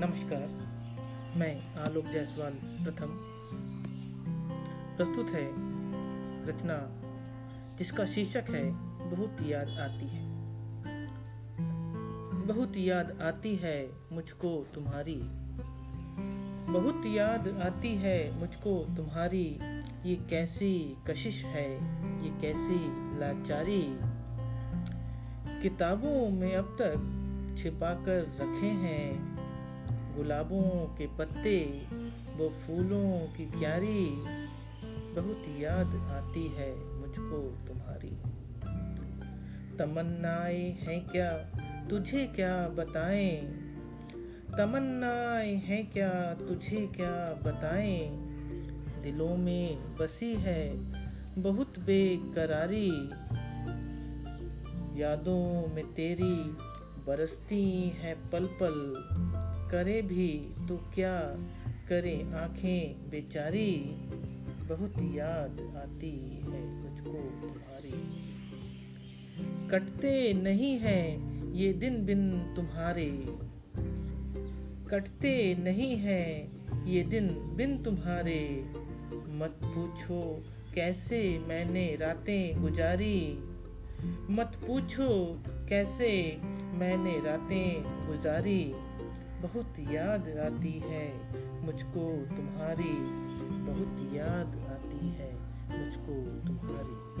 नमस्कार, मैं आलोक जायसवाल प्रथम। प्रस्तुत है रचना, जिसका शीर्षक है, बहुत याद आती है। बहुत याद आती है मुझको तुम्हारी। बहुत याद आती है मुझको तुम्हारी। ये कैसी कशिश है, ये कैसी लाचारी। किताबों में अब तक छिपा कर रखे हैं गुलाबों के पत्ते, वो फूलों की क्यारी बहुत याद आती है मुझको तुम्हारी। तमन्नाएँ हैं क्या, तुझे क्या बताएँ? तमन्नाएँ हैं क्या, तुझे क्या बताएँ? दिलों में बसी है बहुत बेकरारी। यादों में तेरी बरसती है पल पल करे भी तो क्या करे आँखें बेचारी? बहुत याद आती है मुझको तुम्हारी। कटते नहीं हैं ये दिन बिन तुम्हारे। कटते नहीं हैं ये दिन बिन तुम्हारे। मत पूछो कैसे मैंने रातें गुजारी। मत पूछो कैसे मैंने रातें गुजारी। बहुत याद आती है। मुझको तुम्हारी बहुत याद आती है। मुझको तुम्हारी